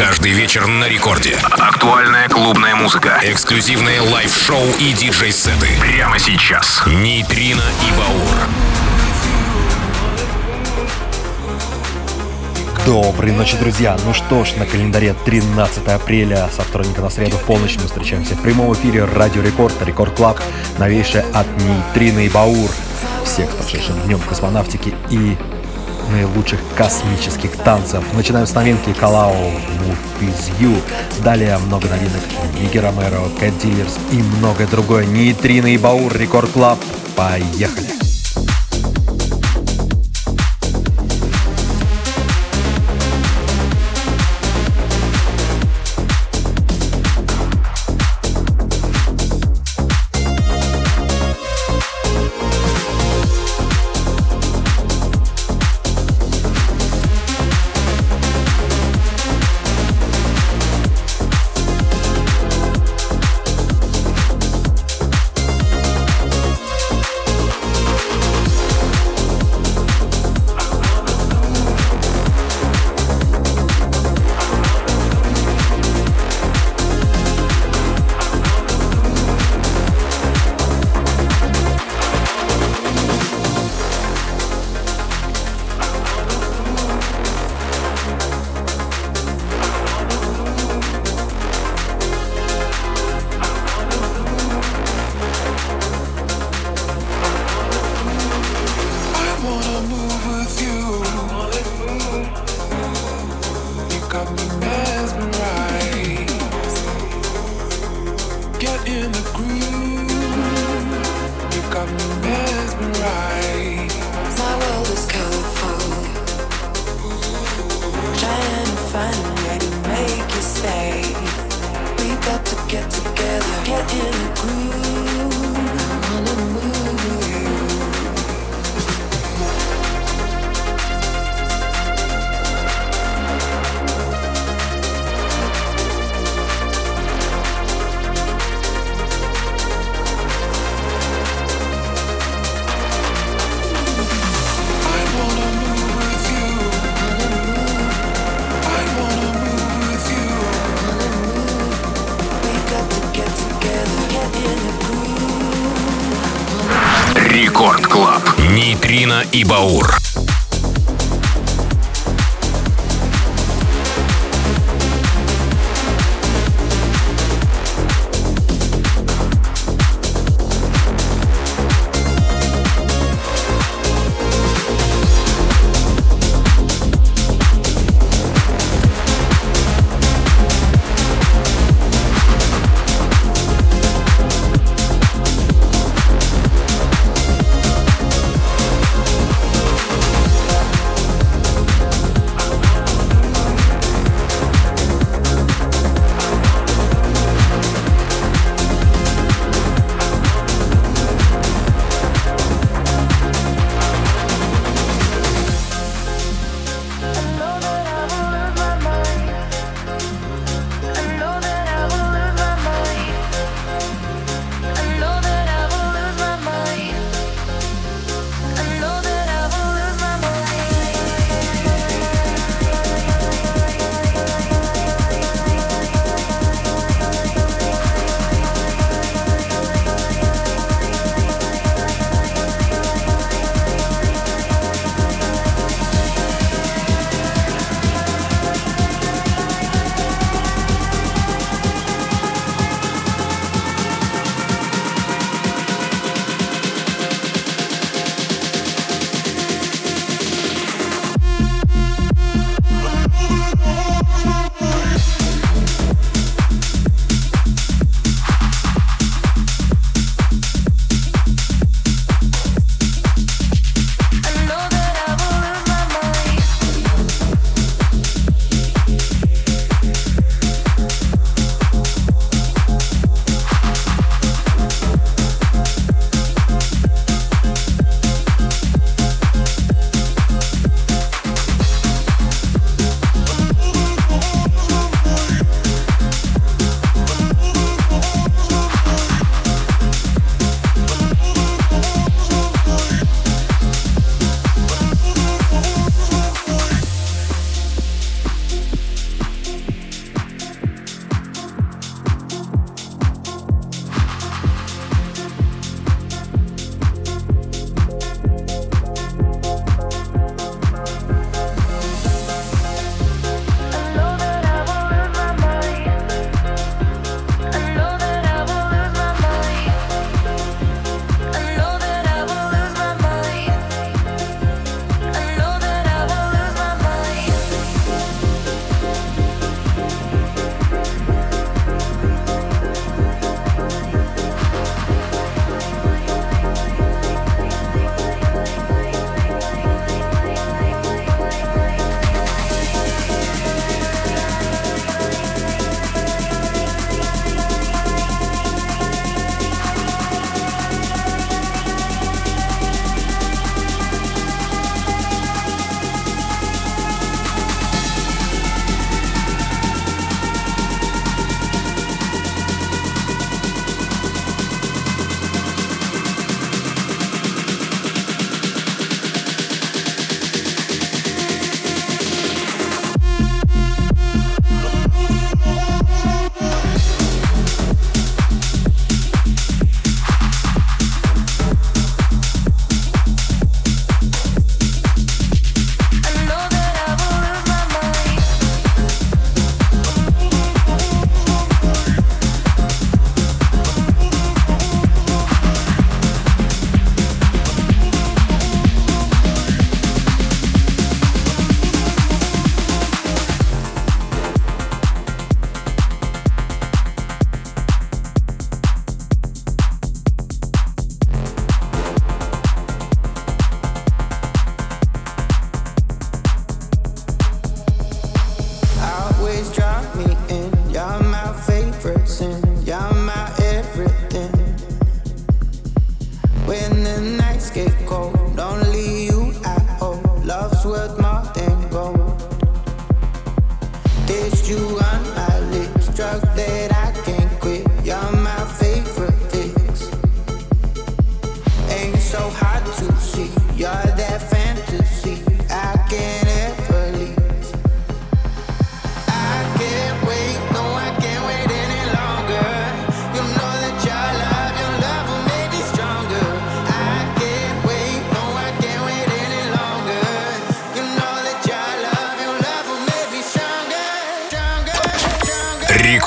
Каждый вечер на рекорде. Актуальная клубная музыка. Эксклюзивные лайв-шоу и диджей-сеты. Прямо сейчас. Нейтрино и Баур. Доброй ночи, друзья! Ну что ж, на календаре 13 апреля, со вторника на среду в полночь мы встречаемся в прямом эфире Радио Рекорд, Record Club, новейшее от Нейтрино и Баур. Всех с прошедшим днем космонавтики и наилучших космических танцев. Начинаем с новинки Калау Move With You. Далее много новинок Миги Ромеро, Cat Dealers и многое другое. Нейтрино и Баур, Record Club. Поехали! Баур.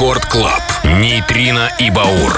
Рекорд Клаб. Нейтрино и Баур.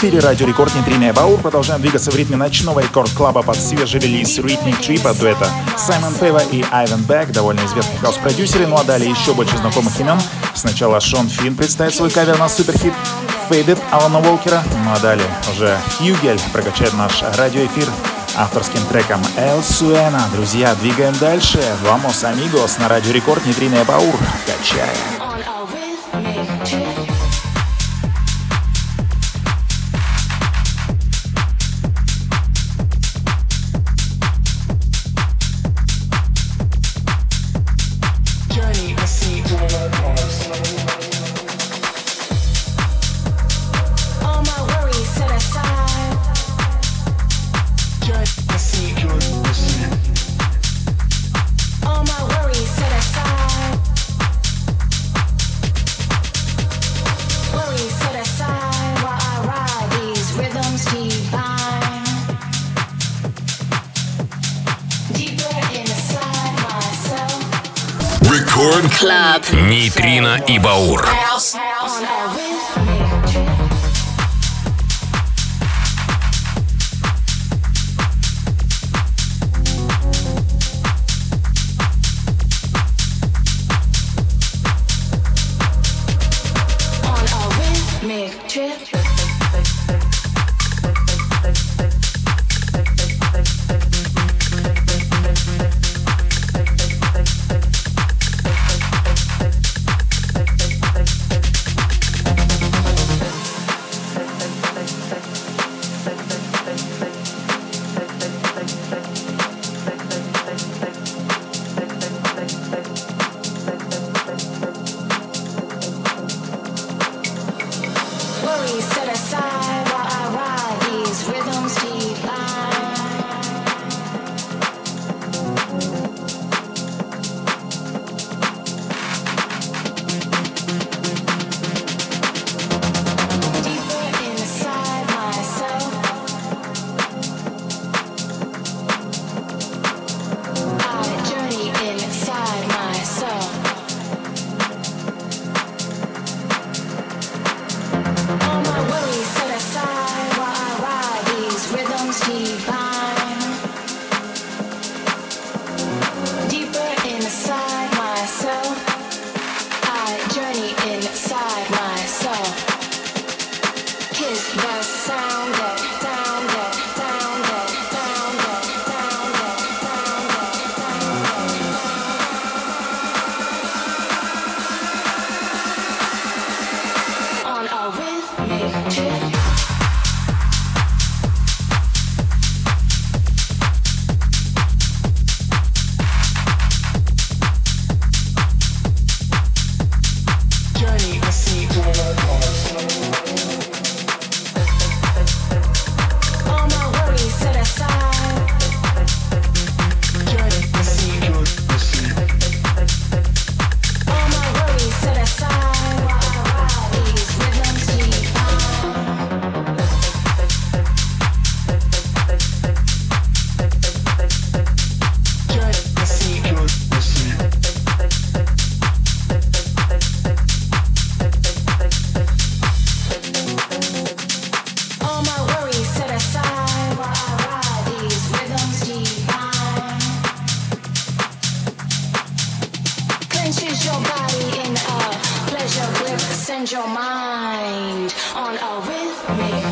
Эфире Радио Рекорд Нейтрино Баур. Продолжаем двигаться в ритме ночного рекорд-клаба под свежий релиз Rhythmic Trip от дуэта Саймон Фейва и Айвен Бек, довольно известные хаус-продюсеры, ну а далее еще больше знакомых имен. Сначала Шон Финн представит свой кавер на суперхит Faded Алана Уолкера, ну а далее уже Хьюгель прокачает наш радиоэфир авторским треком El Sueño. Друзья, двигаем дальше. Vamos amigos на Радио Рекорд Нейтрино Баур. Качаем. Нейтрино и Баур.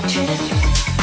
Magic.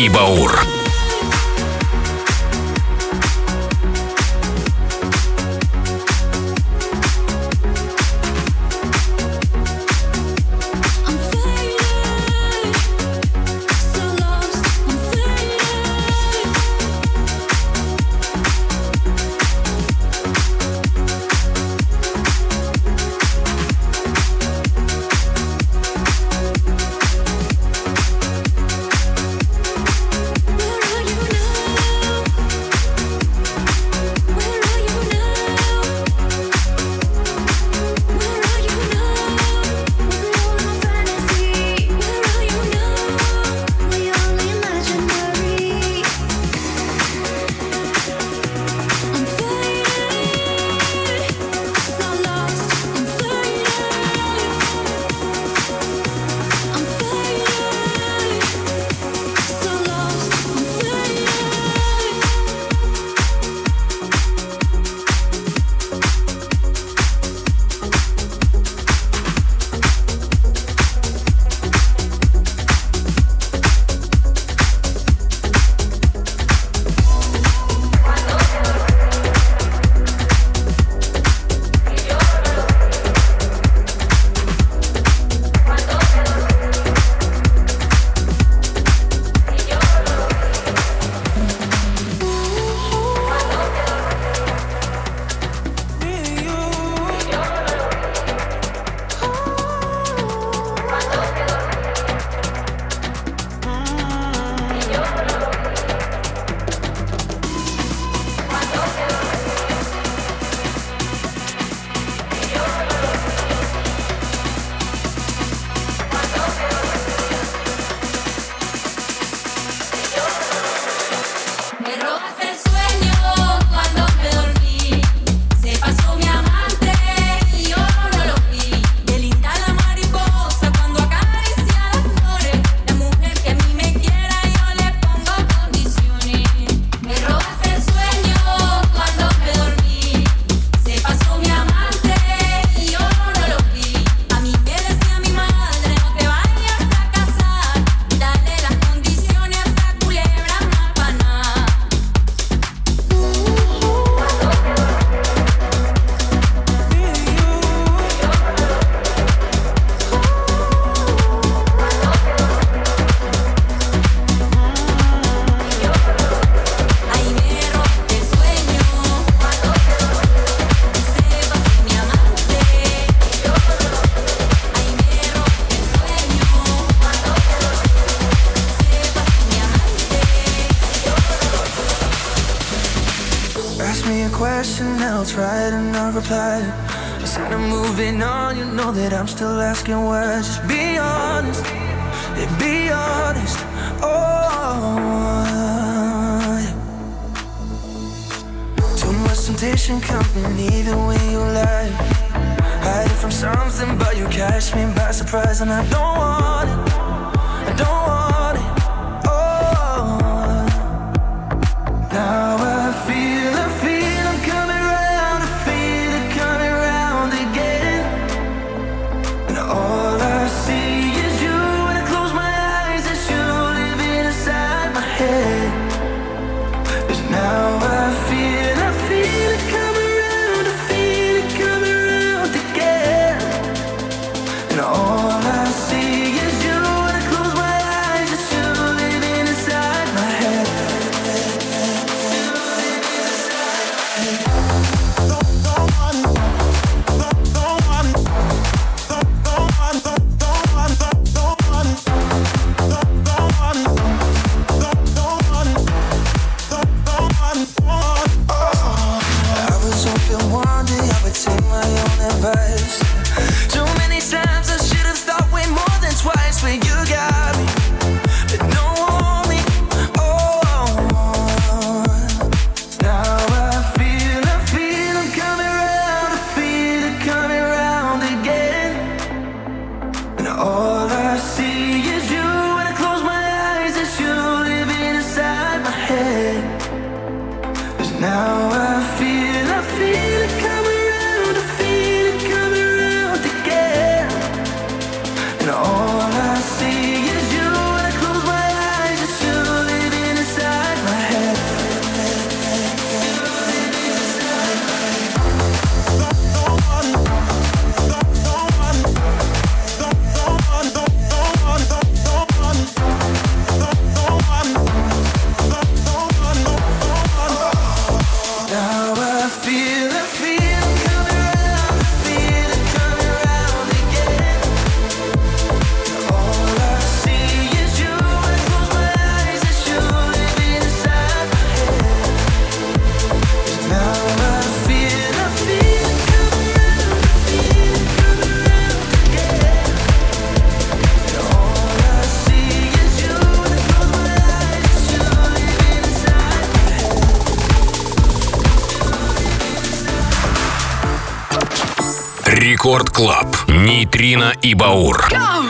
И Баур. Рекорд Клаб. Нейтрино и Баур. Go!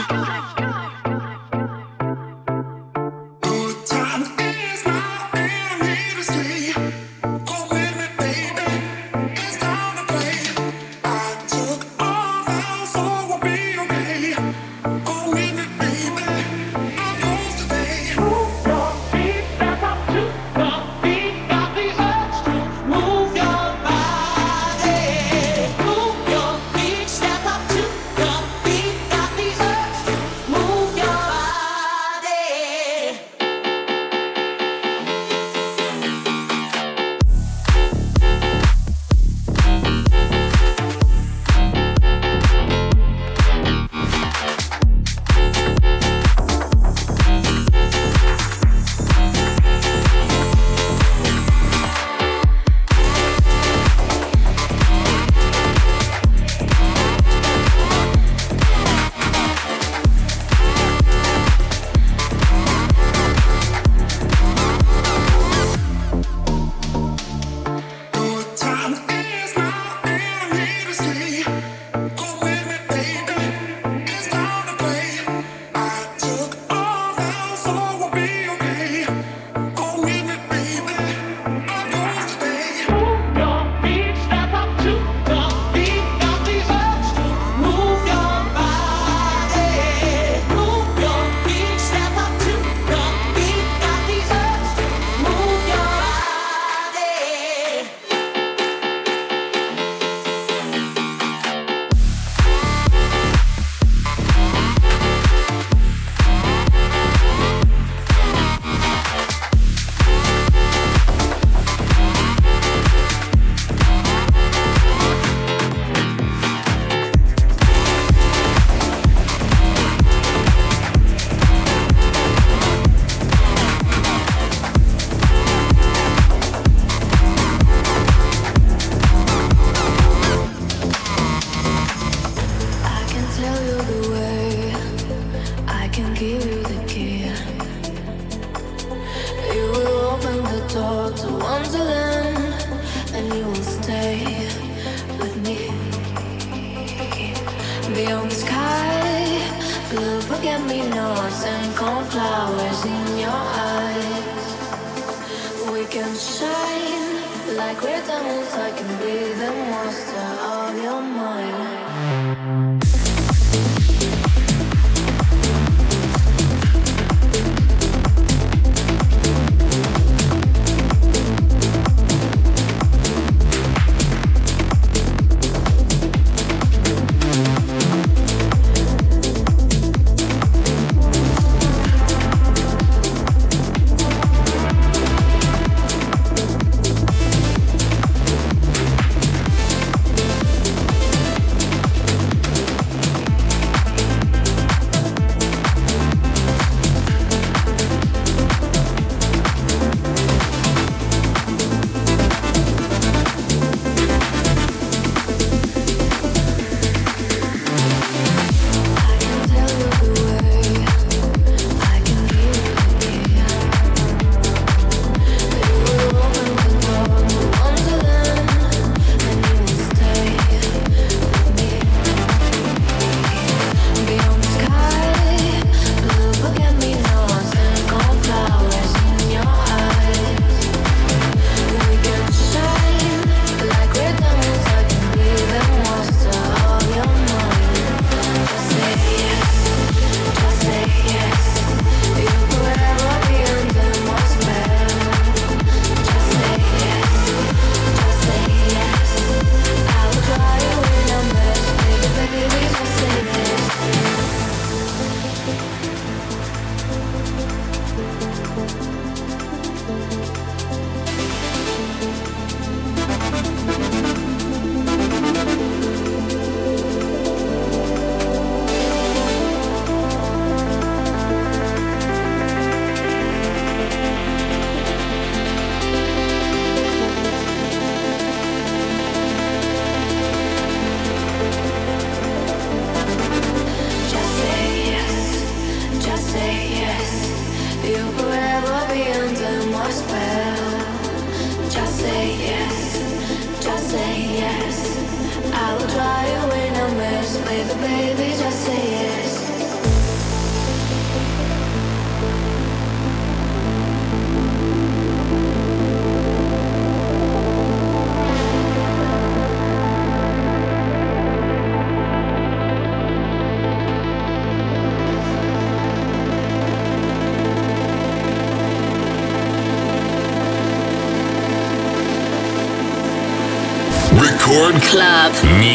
Acreditamos aí.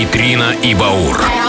Нейтрино и Баур.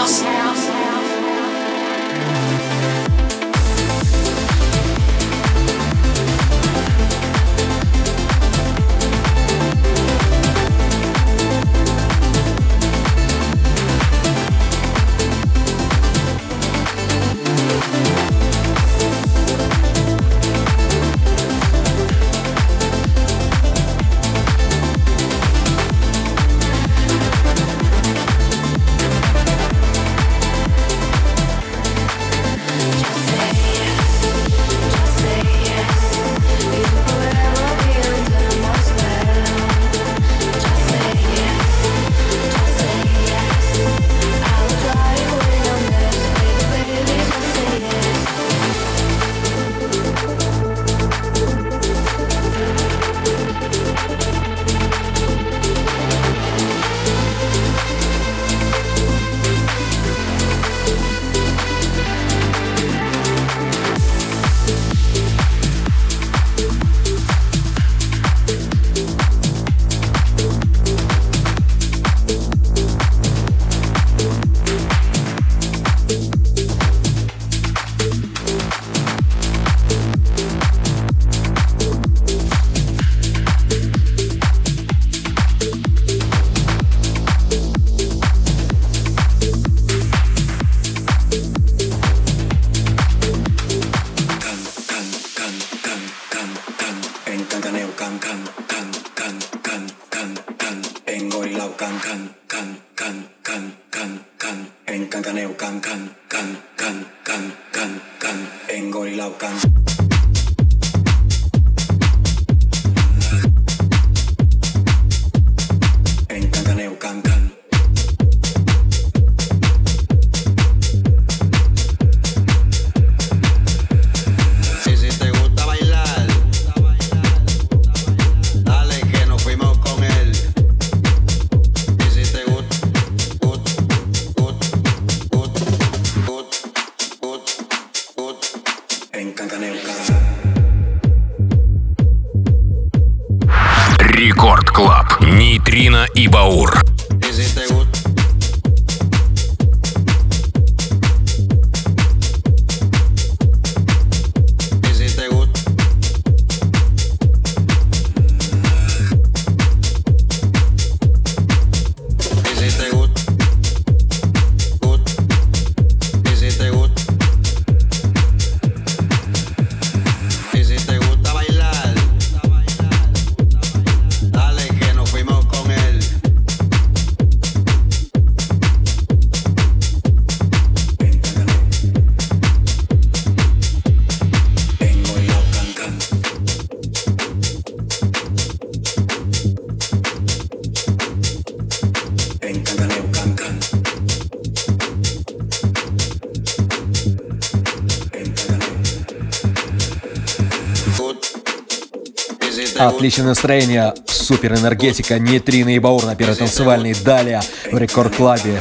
Отличное настроение, супер энергетика, Нейтрино и Баур на первой танцевальной. Далее в рекорд-клабе.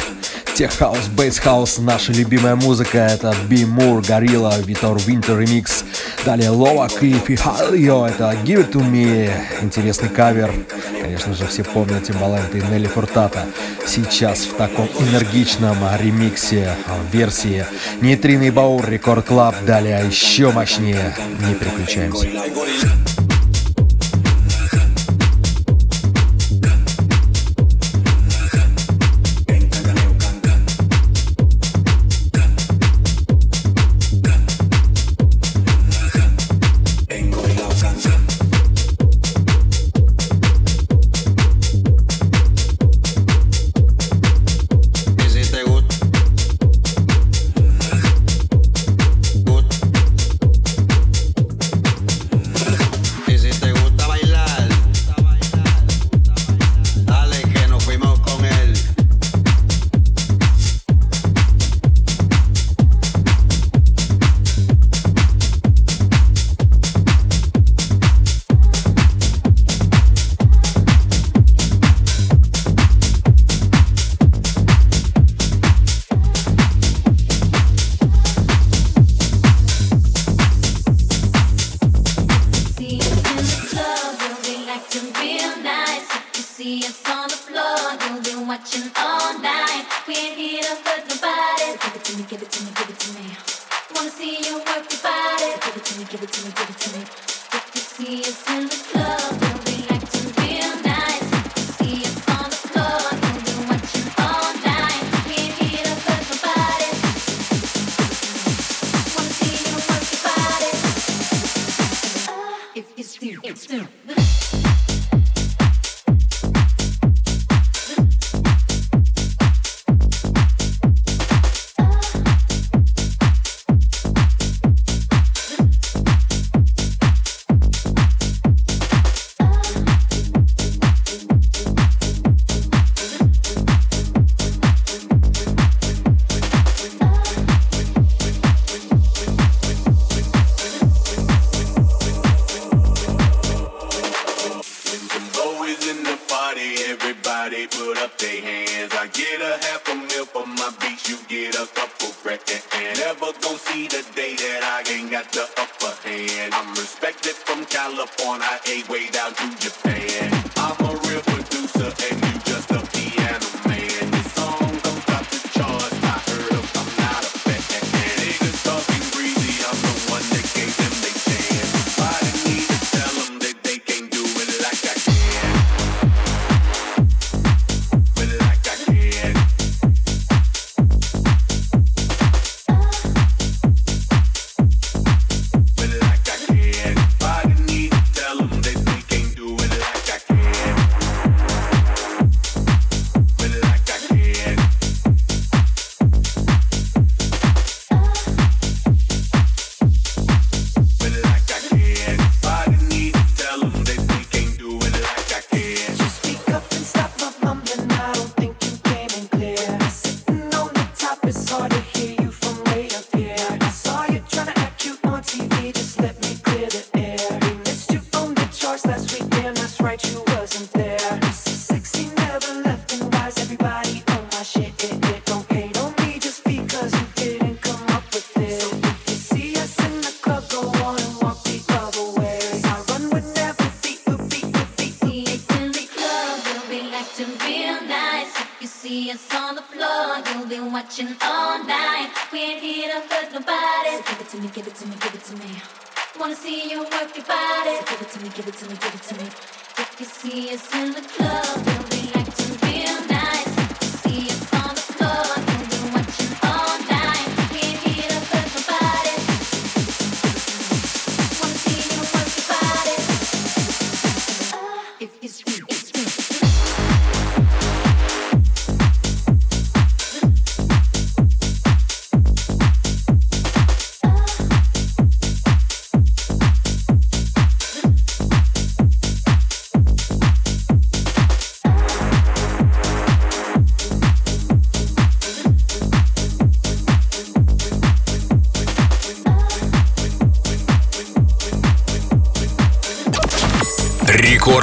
Теххаус, бейсхаус, наша любимая музыка. Это Би Мур, Горилла, Витор Винтер ремикс. Далее Ловак и Фихалио, это Give It To Me. Интересный кавер. Конечно же, все помнят Тимбалэнд и Нелли Фуртадо. Сейчас в таком энергичном ремиксе, версии Нейтрино и Баур, Record Club. Далее еще мощнее. Не переключаемся.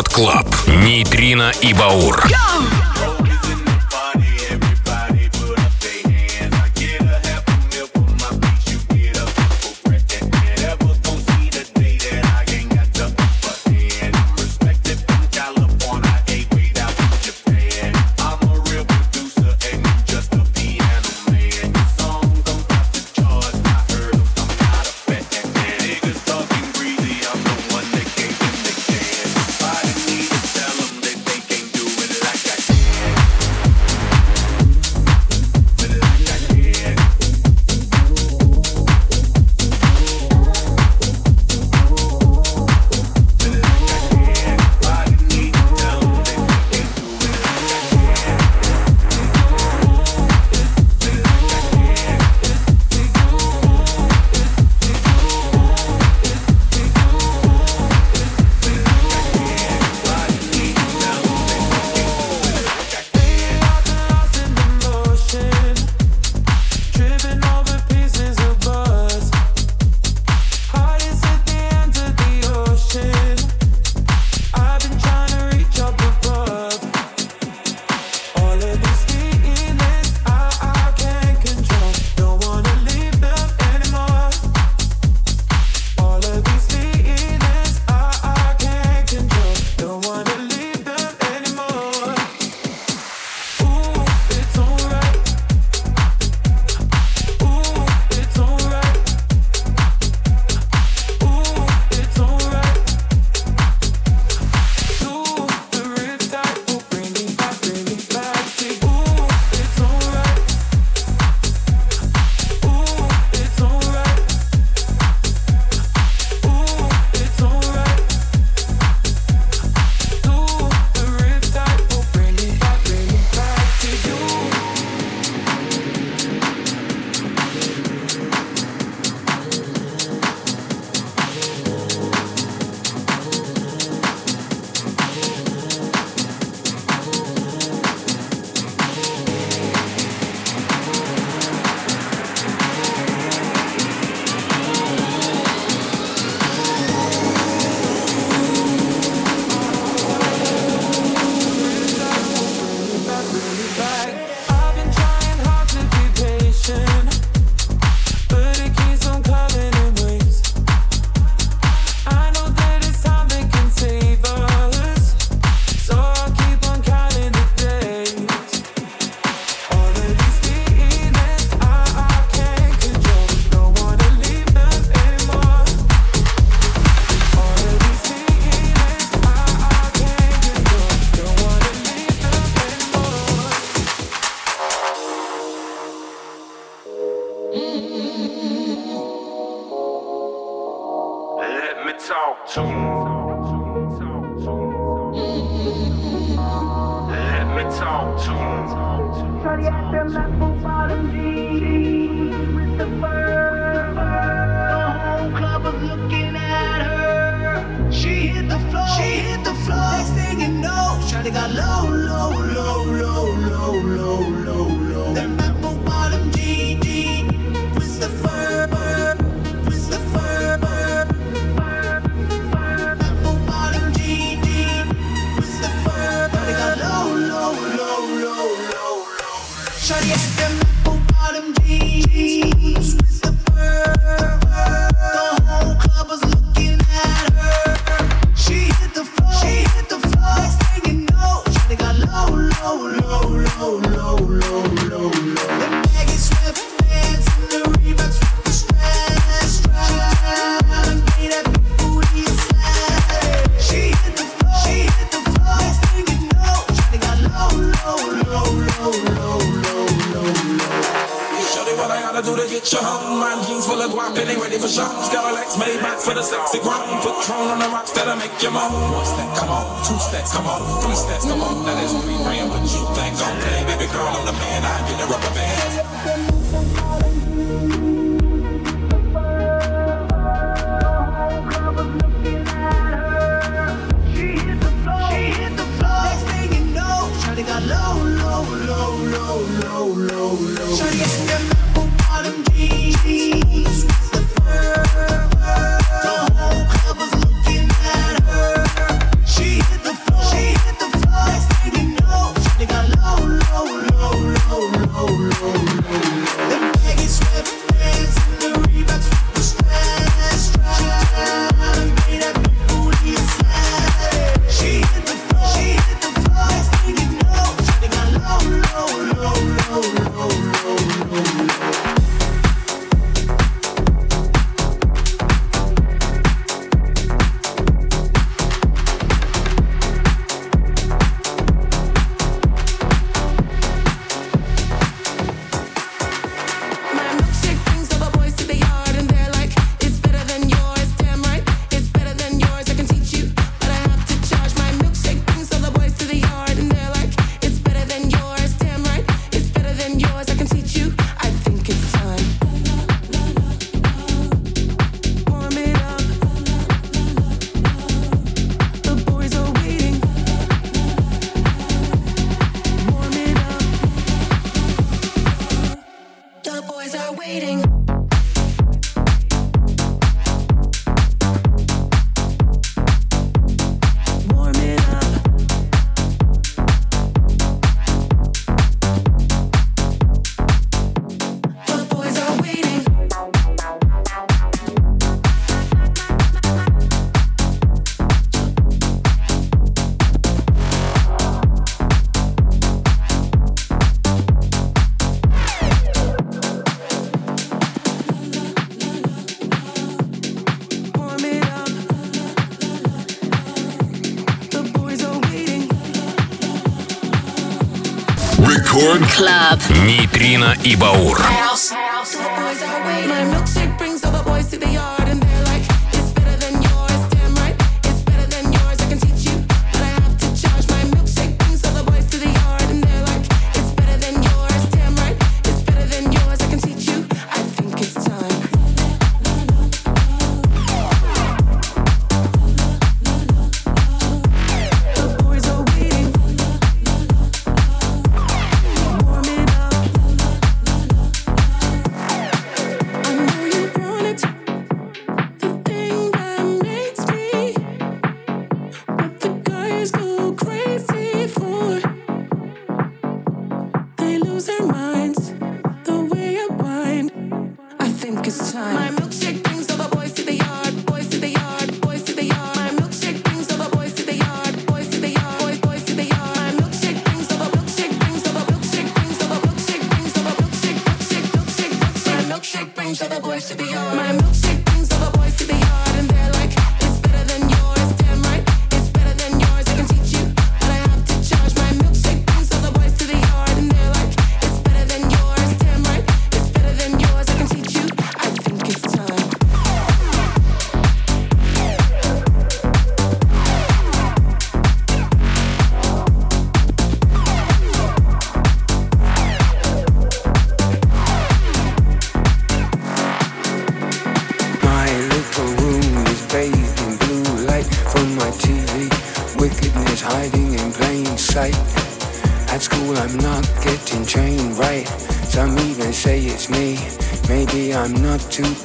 Клаб. Нейтрина и Баур. Go! Club. Нейтрино и Баур. The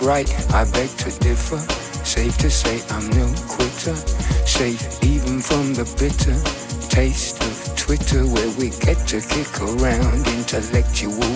right, I beg to differ. Safe to say I'm no quitter. Safe even from the bitter taste of Twitter, where we get to kick around intellectual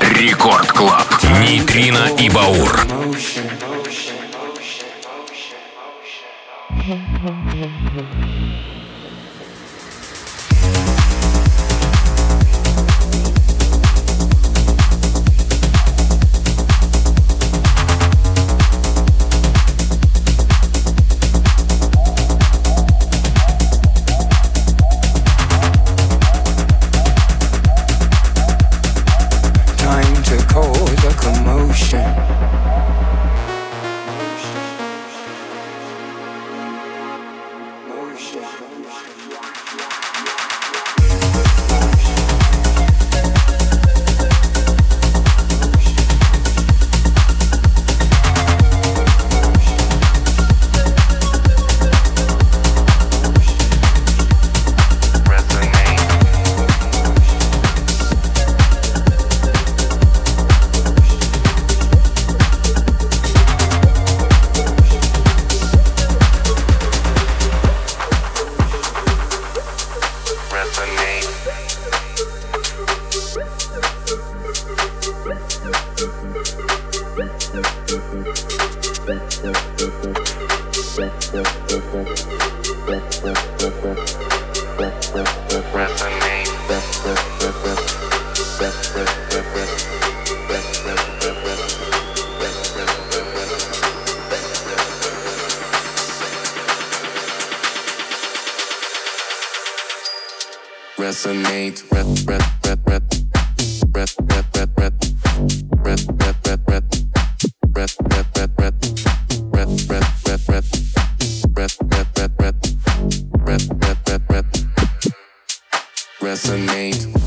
Рекорд Клаб. Нейтрино и Баур. Mm-hmm. resonate.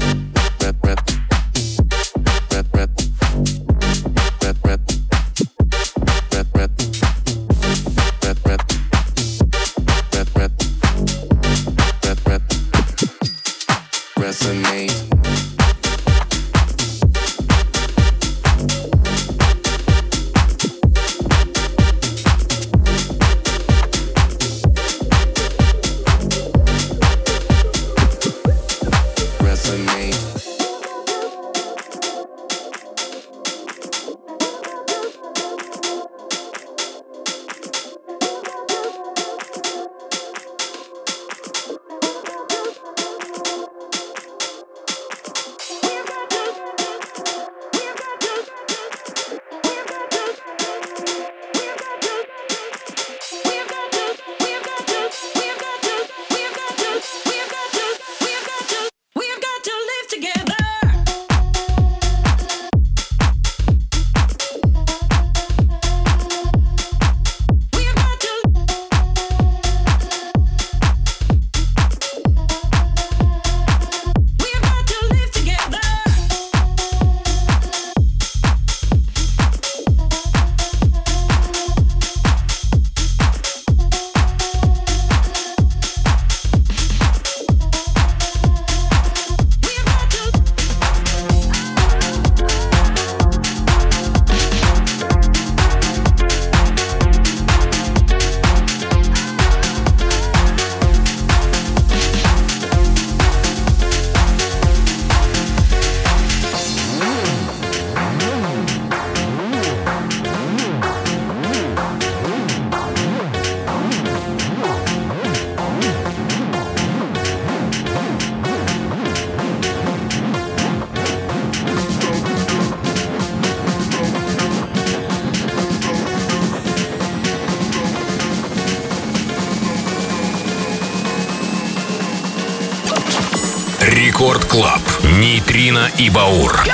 Нейтрино и Баур.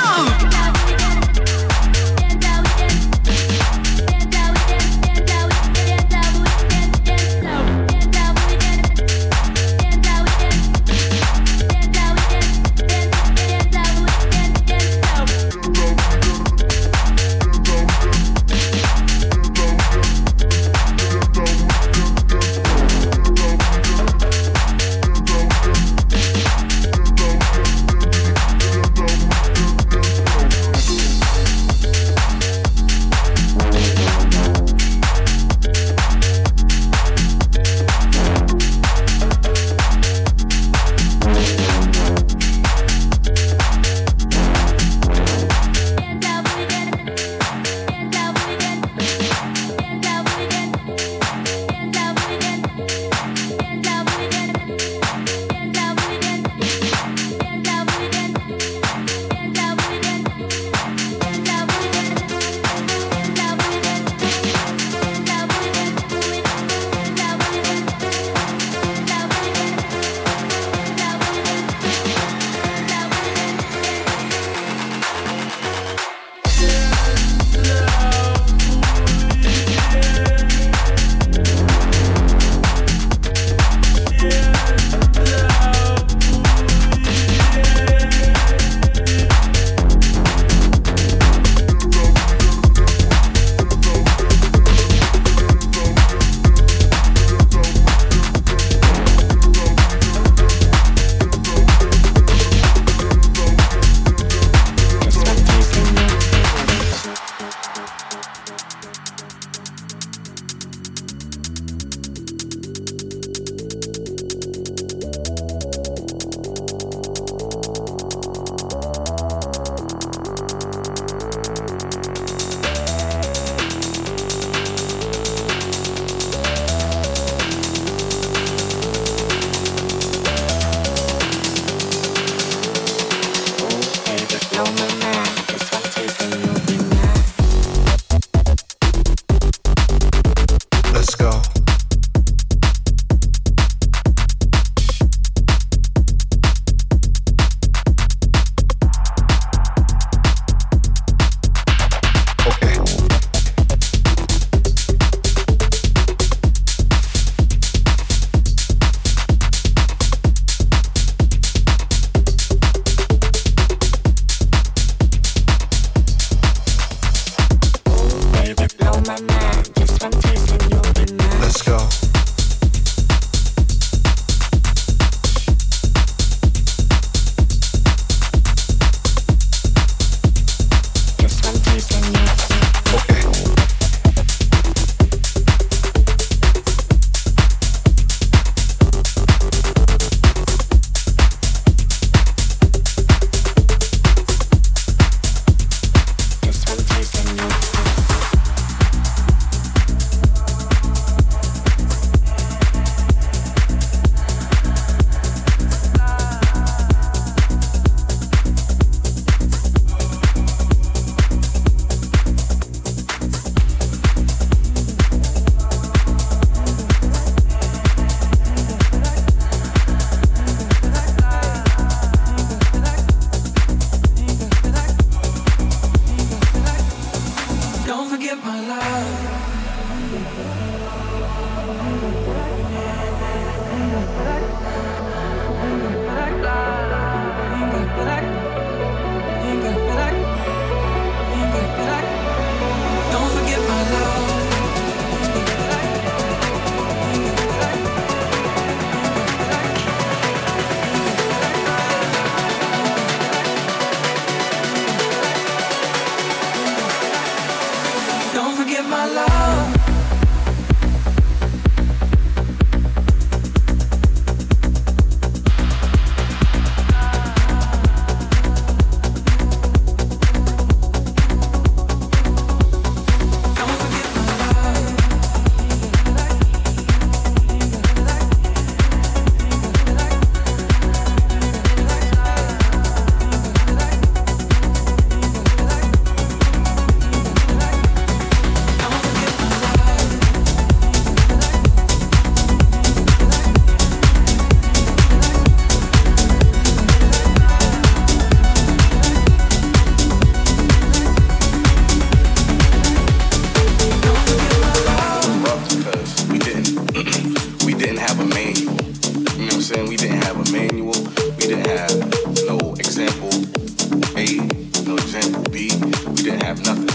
nothing.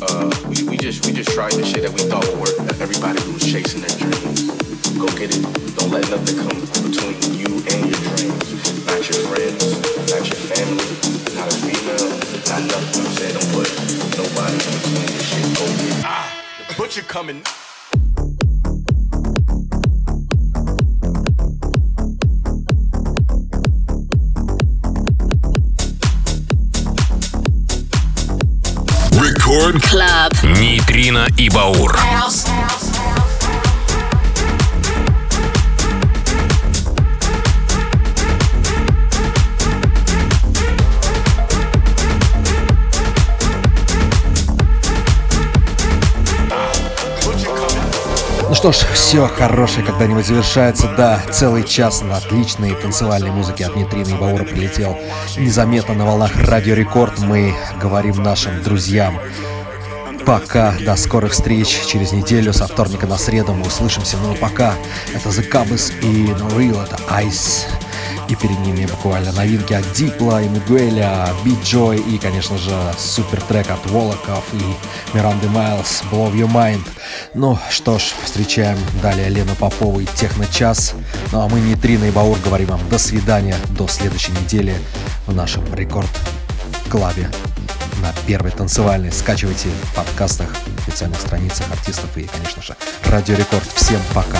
Uh, we, we just we just tried the shit that we thought would work. Everybody who was chasing their dreams, go get it. Don't let nothing come between you and your dreams. Not your friends, not your family, not a female, not nothing. I'm saying don't put nobody in between your shit. Go get it. Ah, the butcher coming. Record Club. Нейтрино и Баур. Ну что ж, все хорошее когда-нибудь завершается. Да, целый час на отличной танцевальной музыке от Нейтрино и Баура прилетел незаметно на волнах Радио Рекорд. Мы говорим нашим друзьям Пока, до скорых встреч через неделю, со вторника на среду мы услышимся. А пока, это The Cubs и No Real, это Ice. И перед ними буквально новинки от Дипла и Мигуэля, Бит Джой и, конечно же, супер трек от Волоков и Миранды Майлз, Blow Your Mind. Ну что ж, встречаем далее Лену Попову и Техно-час. Ну а мы, Нитрина и Баур, говорим вам до свидания, до следующей недели в нашем рекорд-клабе на первой танцевальной. Скачивайте в подкастах, официальных страницах артистов и, конечно же, Радио Рекорд. Всем пока!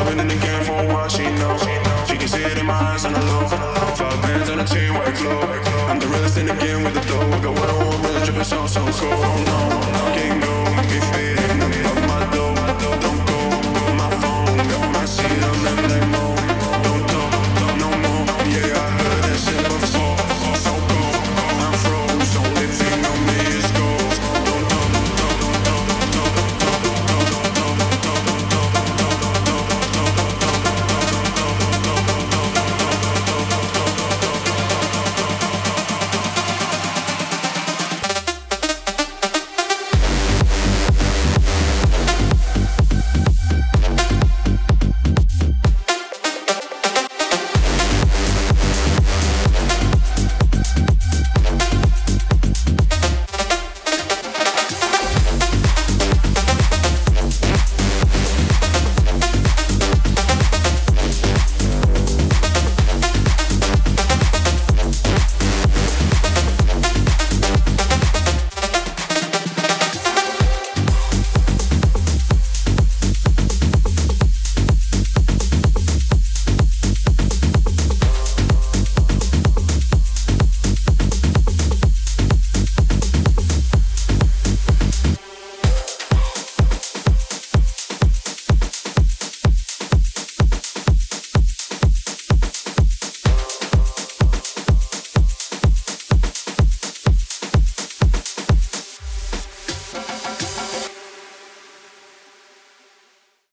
I've been in the game for a while, she knows. She can see it in my eyes on the low. Five bands on the chain, white glow. I'm the realest in the game with the dough. I got what I want, really dripping so, so cold. Oh no, can't go, be fit.